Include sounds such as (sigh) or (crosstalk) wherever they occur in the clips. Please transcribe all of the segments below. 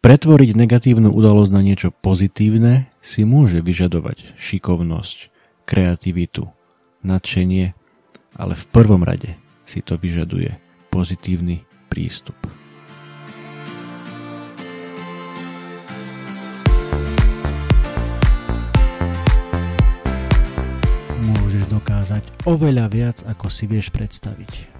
Pretvoriť negatívnu udalosť na niečo pozitívne si môže vyžadovať šikovnosť, kreativitu, nadšenie, ale v prvom rade si to vyžaduje pozitívny prístup. Môžeš dokázať oveľa viac, ako si vieš predstaviť.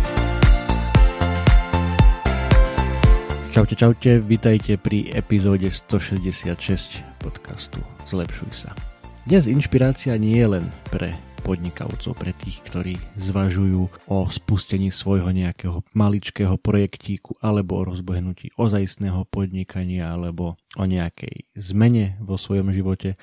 Čaute, čaute, vítajte pri epizóde 166 podcastu Zlepšuj sa. Dnes inšpirácia nie je len pre podnikavcov, pre tých, ktorí zvažujú o spustení svojho nejakého maličkého projektíku alebo o rozbehnutí ozajstného podnikania alebo o nejakej zmene vo svojom živote,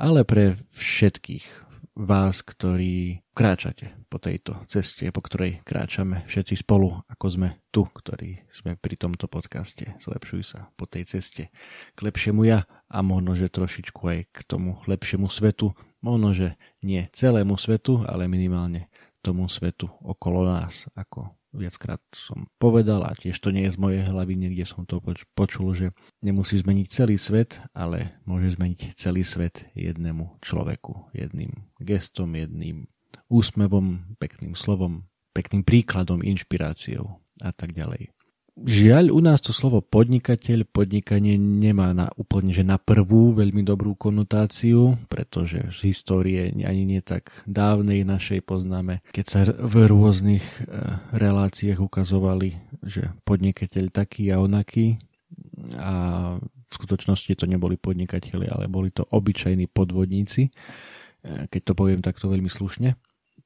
ale pre všetkých vás, ktorí kráčate po tejto ceste, po ktorej kráčame všetci spolu, ako sme tu, ktorí sme pri tomto podcaste. Zlepšuj sa po tej ceste k lepšiemu ja a možno, že trošičku aj k tomu lepšiemu svetu. Možno, že nie celému svetu, ale minimálne tomu svetu okolo nás, ako viackrát som povedal a tiež to nie je z mojej hlavy, niekde som to počul, že nemusí zmeniť celý svet, ale môže zmeniť celý svet jednému človeku, jedným gestom, jedným úsmevom, pekným slovom, pekným príkladom, inšpiráciou a tak ďalej. Žiaľ, u nás to slovo podnikateľ, podnikanie nemá na úplne, že na prvú veľmi dobrú konotáciu, pretože z histórie ani nie tak dávnej našej poznáme, keď sa v rôznych e, reláciách ukazovali, že podnikateľ taký a onaký a v skutočnosti to neboli podnikatelia, ale boli to obyčajní podvodníci, e, keď to poviem takto veľmi slušne.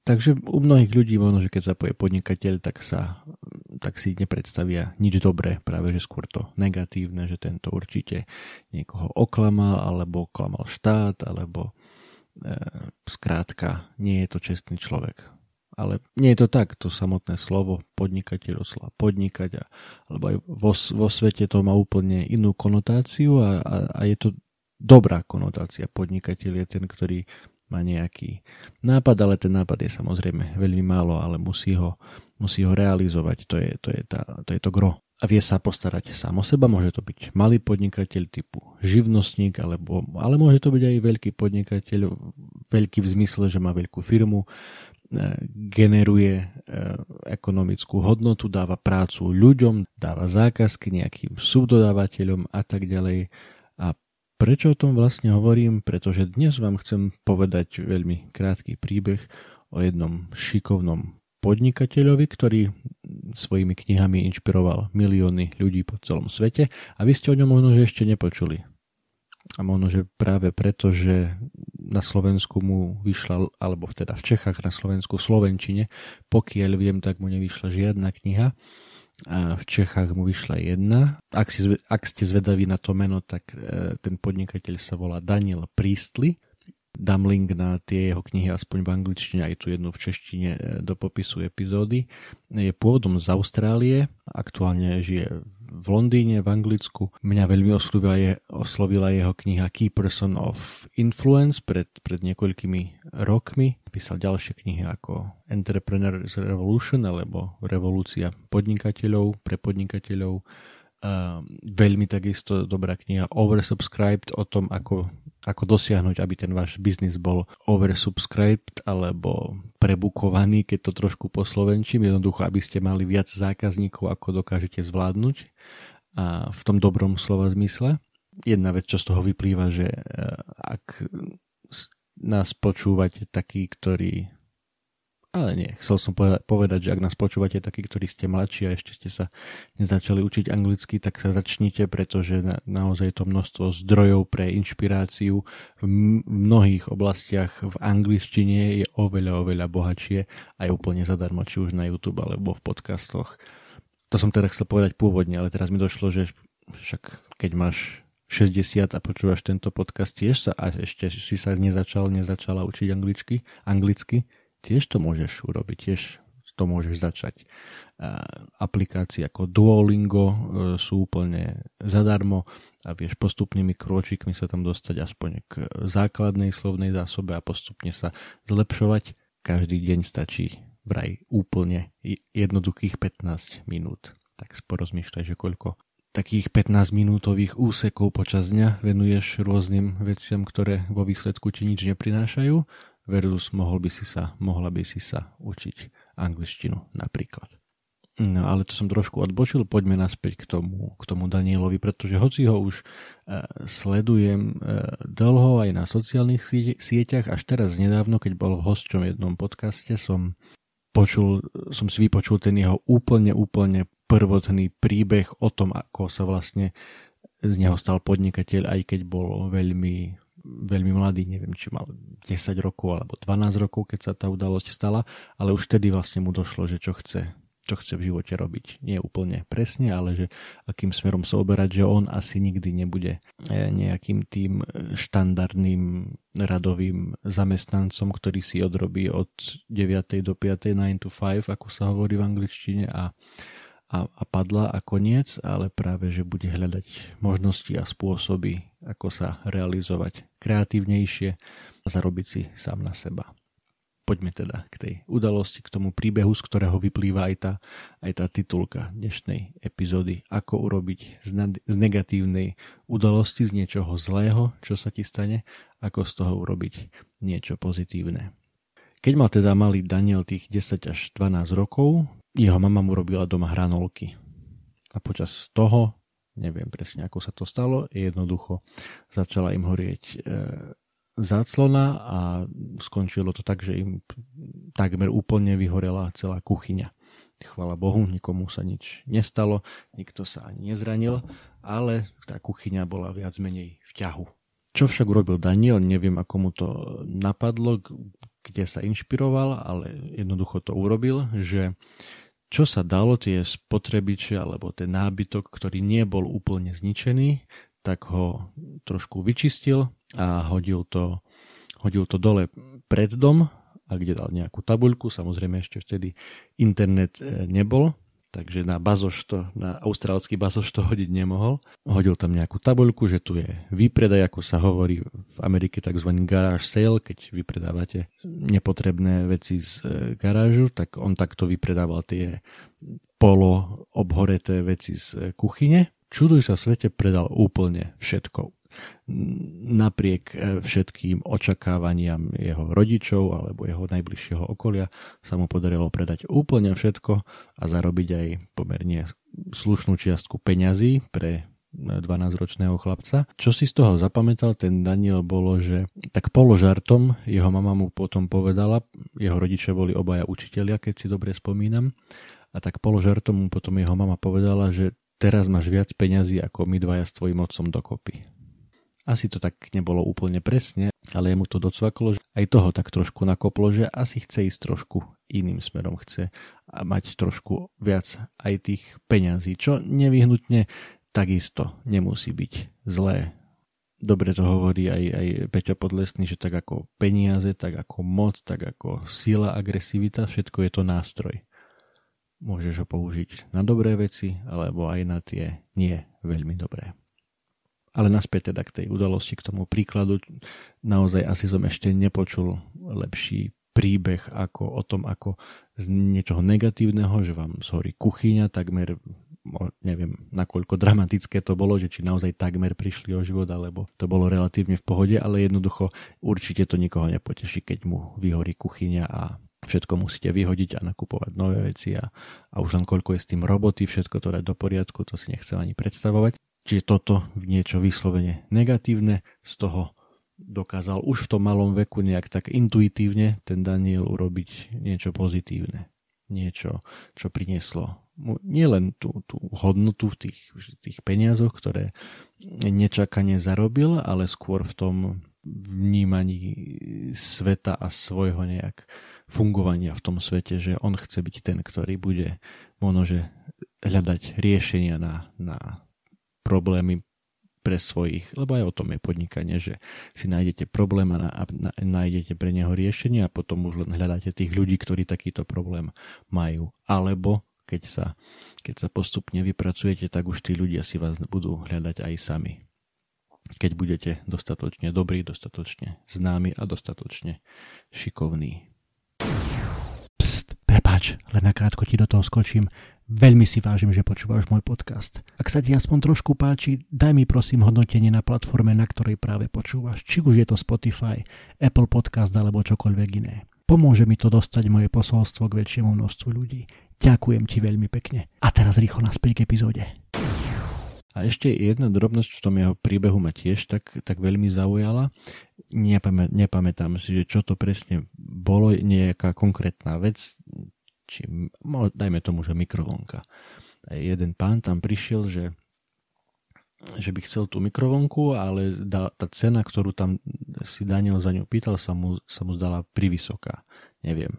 Takže u mnohých ľudí možno, že keď sa povie podnikateľ, tak sa tak si nepredstavia nič dobré, práve že skôr to negatívne, že tento určite niekoho oklamal, alebo klamal štát, alebo e, skrátka nie je to čestný človek. Ale nie je to tak, to samotné slovo podnikateľ, slova podnikať, a, alebo aj vo, vo svete to má úplne inú konotáciu a, a, a je to dobrá konotácia. Podnikateľ je ten, ktorý má nejaký nápad, ale ten nápad je samozrejme veľmi málo, ale musí ho, musí ho realizovať, to je, to, je tá, to je to gro. A vie sa postarať sám o seba, môže to byť malý podnikateľ typu živnostník, alebo, ale môže to byť aj veľký podnikateľ, veľký v zmysle, že má veľkú firmu, e, generuje e, ekonomickú hodnotu, dáva prácu ľuďom, dáva zákazky nejakým subdodávateľom a tak ďalej. Prečo o tom vlastne hovorím? Pretože dnes vám chcem povedať veľmi krátky príbeh o jednom šikovnom podnikateľovi, ktorý svojimi knihami inšpiroval milióny ľudí po celom svete a vy ste o ňom možno že ešte nepočuli. A možno, že práve preto, že na Slovensku mu vyšla, alebo teda v Čechách na Slovensku v Slovenčine, pokiaľ viem, tak mu nevyšla žiadna kniha v Čechách mu vyšla jedna. Ak, si, ak ste zvedaví na to meno, tak e, ten podnikateľ sa volá Daniel Priestly. Dám link na tie jeho knihy aspoň v angličtine, aj tu jednu v češtine e, do popisu epizódy. Je pôvodom z Austrálie, aktuálne žije v Londýne, v Anglicku. Mňa veľmi oslovila, je, oslovila jeho kniha Key Person of Influence pred, pred niekoľkými rokmi. Písal ďalšie knihy ako Entrepreneur's Revolution alebo Revolúcia podnikateľov pre podnikateľov. Uh, veľmi takisto dobrá kniha. Oversubscribed o tom, ako ako dosiahnuť, aby ten váš biznis bol oversubscribed alebo prebukovaný, keď to trošku poslovenčím, jednoducho, aby ste mali viac zákazníkov, ako dokážete zvládnuť. A v tom dobrom slova zmysle. Jedna vec, čo z toho vyplýva, že e, ak nás počúvate takí, ktorí ale nie, chcel som povedať, že ak nás počúvate takí, ktorí ste mladší a ešte ste sa nezačali učiť anglicky, tak sa začnite, pretože na, naozaj to množstvo zdrojov pre inšpiráciu v mnohých oblastiach v angličtine je oveľa, oveľa bohatšie aj úplne zadarmo, či už na YouTube alebo v podcastoch. To som teda chcel povedať pôvodne, ale teraz mi došlo, že však keď máš 60 a počúvaš tento podcast tiež sa a ešte si sa nezačal, nezačala učiť angličky, anglicky, tiež to môžeš urobiť, tiež to môžeš začať. Aplikácie ako Duolingo e, sú úplne zadarmo a vieš postupnými krôčikmi sa tam dostať aspoň k základnej slovnej zásobe a postupne sa zlepšovať. Každý deň stačí vraj úplne jednoduchých 15 minút. Tak porozmýšľaj, že koľko takých 15 minútových úsekov počas dňa venuješ rôznym veciam, ktoré vo výsledku ti nič neprinášajú versus mohol by si sa, mohla by si sa učiť angličtinu napríklad. No ale to som trošku odbočil, poďme naspäť k tomu, k tomu Danielovi, pretože hoci ho už e, sledujem e, dlho aj na sociálnych sieťach, až teraz nedávno, keď bol v hostčom jednom podcaste, som počul, som si vypočul ten jeho úplne, úplne prvotný príbeh o tom, ako sa vlastne z neho stal podnikateľ, aj keď bol veľmi veľmi mladý, neviem, či mal 10 rokov alebo 12 rokov, keď sa tá udalosť stala, ale už vtedy vlastne mu došlo, že čo chce, čo chce v živote robiť. Nie úplne presne, ale že akým smerom sa oberať, že on asi nikdy nebude eh, nejakým tým štandardným radovým zamestnancom, ktorý si odrobí od 9. do 5. 9 to 5, ako sa hovorí v angličtine a a, a padla a koniec, ale práve, že bude hľadať možnosti a spôsoby, ako sa realizovať kreatívnejšie a zarobiť si sám na seba. Poďme teda k tej udalosti, k tomu príbehu, z ktorého vyplýva aj tá, aj tá titulka dnešnej epizódy. Ako urobiť z, nad, z negatívnej udalosti, z niečoho zlého, čo sa ti stane, ako z toho urobiť niečo pozitívne. Keď mal teda malý Daniel tých 10 až 12 rokov, jeho mama mu robila doma hranolky. A počas toho, neviem presne ako sa to stalo, jednoducho začala im horieť e, záclona a skončilo to tak, že im takmer úplne vyhorela celá kuchyňa. Chvala Bohu, nikomu sa nič nestalo, nikto sa ani nezranil, ale tá kuchyňa bola viac menej v ťahu. Čo však urobil Daniel, neviem ako mu to napadlo, kde sa inšpiroval, ale jednoducho to urobil, že čo sa dalo, tie spotrebiče alebo ten nábytok, ktorý nebol úplne zničený, tak ho trošku vyčistil a hodil to, hodil to dole pred dom a kde dal nejakú tabuľku, samozrejme ešte vtedy internet e, nebol, takže na bazoš to, na austrálsky bazoš to hodiť nemohol. Hodil tam nejakú tabuľku, že tu je výpredaj, ako sa hovorí v Amerike tzv. garage sale, keď vypredávate nepotrebné veci z e, garážu, tak on takto vypredával tie polo obhoreté veci z e, kuchyne. Čuduj sa svete predal úplne všetko napriek e, všetkým očakávaniam jeho rodičov alebo jeho najbližšieho okolia sa mu podarilo predať úplne všetko a zarobiť aj pomerne slušnú čiastku peňazí pre 12-ročného chlapca. Čo si z toho zapamätal ten Daniel bolo, že tak položartom jeho mama mu potom povedala, jeho rodičia boli obaja učitelia, keď si dobre spomínam, a tak položartom mu potom jeho mama povedala, že teraz máš viac peňazí ako my dvaja s tvojim otcom dokopy. Asi to tak nebolo úplne presne, ale jemu to docvaklo, že aj toho tak trošku nakoplo, že asi chce ísť trošku iným smerom, chce mať trošku viac aj tých peňazí, čo nevyhnutne takisto nemusí byť zlé. Dobre to hovorí aj, aj Peťo Podlesný, že tak ako peniaze, tak ako moc, tak ako sila, agresivita, všetko je to nástroj. Môžeš ho použiť na dobré veci, alebo aj na tie nie veľmi dobré. Ale naspäť teda k tej udalosti, k tomu príkladu, naozaj asi som ešte nepočul lepší príbeh ako o tom, ako z niečoho negatívneho, že vám zhorí kuchyňa, takmer neviem, nakoľko dramatické to bolo, že či naozaj takmer prišli o život, alebo to bolo relatívne v pohode, ale jednoducho určite to nikoho nepoteší, keď mu vyhorí kuchyňa a všetko musíte vyhodiť a nakupovať nové veci a, a už len koľko je s tým roboty, všetko to dať do poriadku, to si nechcem ani predstavovať. Čiže toto niečo vyslovene negatívne, z toho dokázal už v tom malom veku nejak tak intuitívne ten Daniel urobiť niečo pozitívne. Niečo, čo prinieslo nielen tú, tú hodnotu v tých, tých peniazoch, ktoré nečakane zarobil, ale skôr v tom vnímaní sveta a svojho nejak fungovania v tom svete, že on chce byť ten, ktorý bude možno, že hľadať riešenia na, na problémy pre svojich, lebo aj o tom je podnikanie, že si nájdete problém a, nájdete pre neho riešenie a potom už len hľadáte tých ľudí, ktorí takýto problém majú. Alebo keď sa, keď sa postupne vypracujete, tak už tí ľudia si vás budú hľadať aj sami. Keď budete dostatočne dobrí, dostatočne známi a dostatočne šikovní. Pst, prepáč, len nakrátko ti do toho skočím. Veľmi si vážim, že počúvaš môj podcast. Ak sa ti aspoň trošku páči, daj mi prosím hodnotenie na platforme, na ktorej práve počúvaš. Či už je to Spotify, Apple Podcast alebo čokoľvek iné. Pomôže mi to dostať moje posolstvo k väčšiemu množstvu ľudí. Ďakujem ti veľmi pekne. A teraz rýchlo naspäť k epizóde. A ešte jedna drobnosť v tom jeho príbehu ma tiež tak, tak veľmi zaujala. Nepamä, nepamätám si, že čo to presne bolo, nejaká konkrétna vec, či dajme tomu, že mikrovlnka. Jeden pán tam prišiel, že že by chcel tú mikrovlnku, ale tá cena, ktorú tam si Daniel za ňu pýtal, sa mu, sa mu zdala privysoká. Neviem,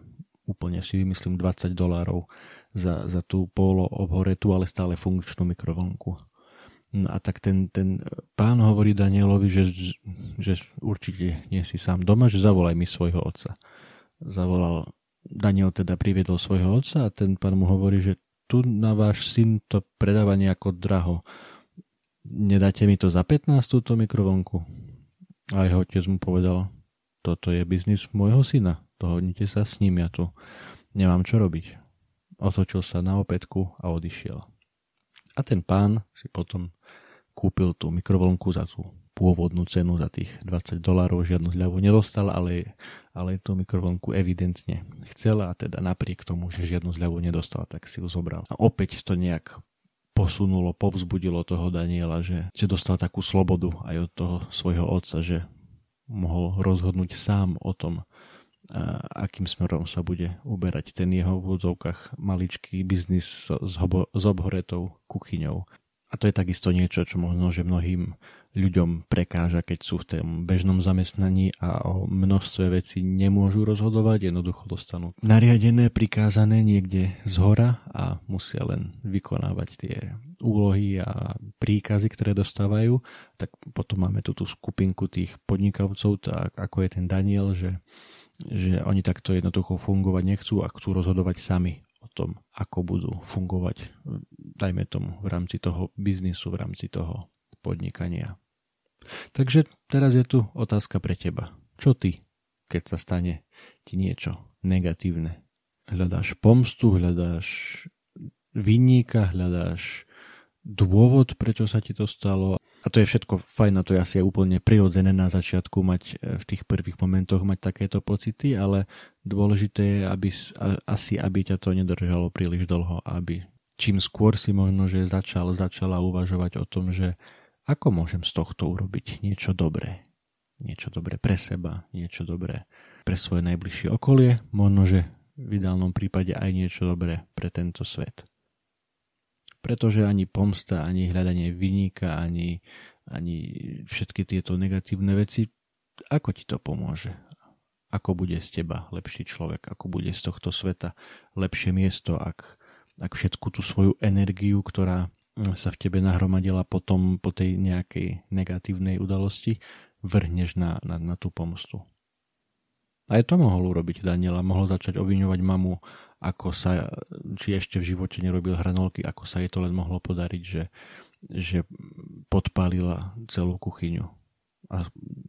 úplne si vymyslím 20 dolárov za, za tú polo obhoretú, ale stále funkčnú mikrovlnku. No a tak ten, ten pán hovorí Danielovi, že, že určite nie si sám doma, že zavolaj mi svojho otca. Zavolal, Daniel teda priviedol svojho otca a ten pán mu hovorí, že tu na váš syn to predáva nejako draho. Nedáte mi to za 15 túto mikrovlnku? A jeho otec mu povedal, toto je biznis môjho syna dohodnite sa s ním, ja tu nemám čo robiť. Otočil sa na opätku a odišiel. A ten pán si potom kúpil tú mikrovlnku za tú pôvodnú cenu za tých 20 dolárov, žiadnu zľavu nedostal, ale, ale tú mikrovlnku evidentne chcela a teda napriek tomu, že žiadnu zľavu nedostal, tak si ju zobral. A opäť to nejak posunulo, povzbudilo toho Daniela, že, že dostal takú slobodu aj od toho svojho otca, že mohol rozhodnúť sám o tom, akým smerom sa bude uberať ten jeho v úvodzovkách maličký biznis s obhoretou kuchyňou. To je takisto niečo, čo možno, že mnohým ľuďom prekáža, keď sú v tom bežnom zamestnaní a o množstve vecí nemôžu rozhodovať, jednoducho dostanú nariadené, prikázané niekde z hora a musia len vykonávať tie úlohy a príkazy, ktoré dostávajú. Tak potom máme tu tú skupinku tých podnikavcov, tak ako je ten Daniel, že že oni takto jednoducho fungovať nechcú a chcú rozhodovať sami o tom, ako budú fungovať, dajme tomu, v rámci toho biznisu, v rámci toho podnikania. Takže teraz je tu otázka pre teba. Čo ty, keď sa stane ti niečo negatívne? Hľadáš pomstu, hľadáš vinníka, hľadáš dôvod, prečo sa ti to stalo a to je všetko fajn a to je asi úplne prirodzené na začiatku mať e, v tých prvých momentoch mať takéto pocity, ale dôležité je, aby, asi aby ťa to nedržalo príliš dlho, aby čím skôr si možno, že začal, začala uvažovať o tom, že ako môžem z tohto urobiť niečo dobré. Niečo dobré pre seba, niečo dobré pre svoje najbližšie okolie, možno, že v ideálnom prípade aj niečo dobré pre tento svet pretože ani pomsta, ani hľadanie vyníka, ani, ani všetky tieto negatívne veci, ako ti to pomôže? Ako bude z teba lepší človek? Ako bude z tohto sveta lepšie miesto, ak, ak všetku tú svoju energiu, ktorá sa v tebe nahromadila potom po tej nejakej negatívnej udalosti, vrhneš na, na, na tú pomstu. Aj to mohol urobiť Daniela. Mohol začať obviňovať mamu ako sa, či ešte v živote nerobil hranolky, ako sa jej to len mohlo podariť, že, že podpálila celú kuchyňu. A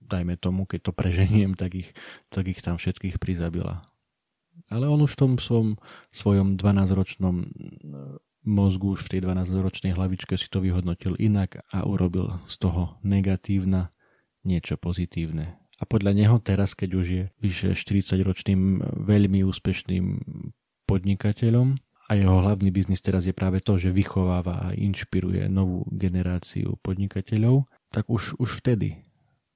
dajme tomu, keď to preženiem, tak ich, tak ich tam všetkých prizabila. Ale on už v tom svom, svojom 12-ročnom e, mozgu, už v tej 12-ročnej hlavičke si to vyhodnotil inak a urobil z toho negatívna niečo pozitívne. A podľa neho teraz, keď už je vyše 40-ročným veľmi úspešným podnikateľom a jeho hlavný biznis teraz je práve to, že vychováva a inšpiruje novú generáciu podnikateľov, tak už, už vtedy,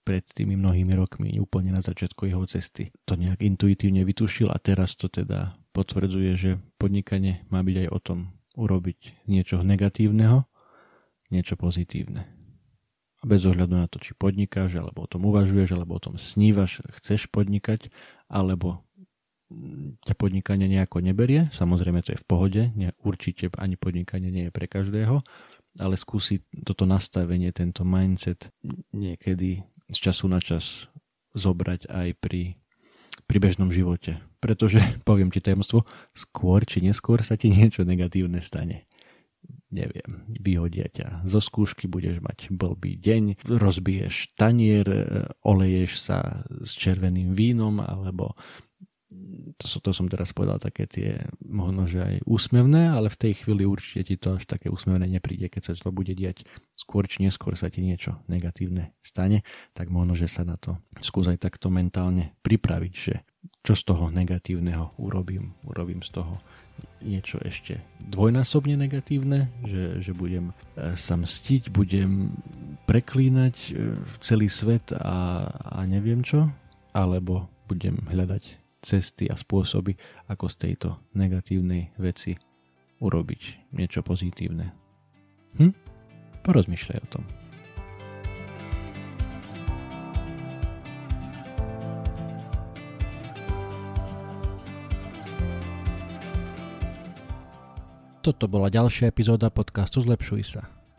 pred tými mnohými rokmi, úplne na začiatku jeho cesty, to nejak intuitívne vytušil a teraz to teda potvrdzuje, že podnikanie má byť aj o tom urobiť niečo negatívneho, niečo pozitívne. A bez ohľadu na to, či podnikáš, alebo o tom uvažuješ, alebo o tom snívaš, chceš podnikať, alebo ťa podnikanie nejako neberie, samozrejme to je v pohode, nie, určite ani podnikanie nie je pre každého, ale skúsiť toto nastavenie, tento mindset niekedy z času na čas zobrať aj pri, pri bežnom živote. Pretože, (laughs) poviem ti tajomstvo, skôr či neskôr sa ti niečo negatívne stane. Neviem, vyhodia ťa zo skúšky, budeš mať blbý deň, rozbiješ tanier, oleješ sa s červeným vínom, alebo to, to som teraz povedal také tie možno, že aj úsmevné, ale v tej chvíli určite ti to až také úsmevné nepríde, keď sa to bude diať skôr či neskôr sa ti niečo negatívne stane, tak možno, že sa na to skús aj takto mentálne pripraviť, že čo z toho negatívneho urobím, urobím z toho niečo ešte dvojnásobne negatívne, že, že budem e, sa mstiť, budem preklínať e, celý svet a, a neviem čo, alebo budem hľadať cesty a spôsoby, ako z tejto negatívnej veci urobiť niečo pozitívne. Hm? Porozmýšľaj o tom. Toto bola ďalšia epizóda podcastu Zlepšuj sa.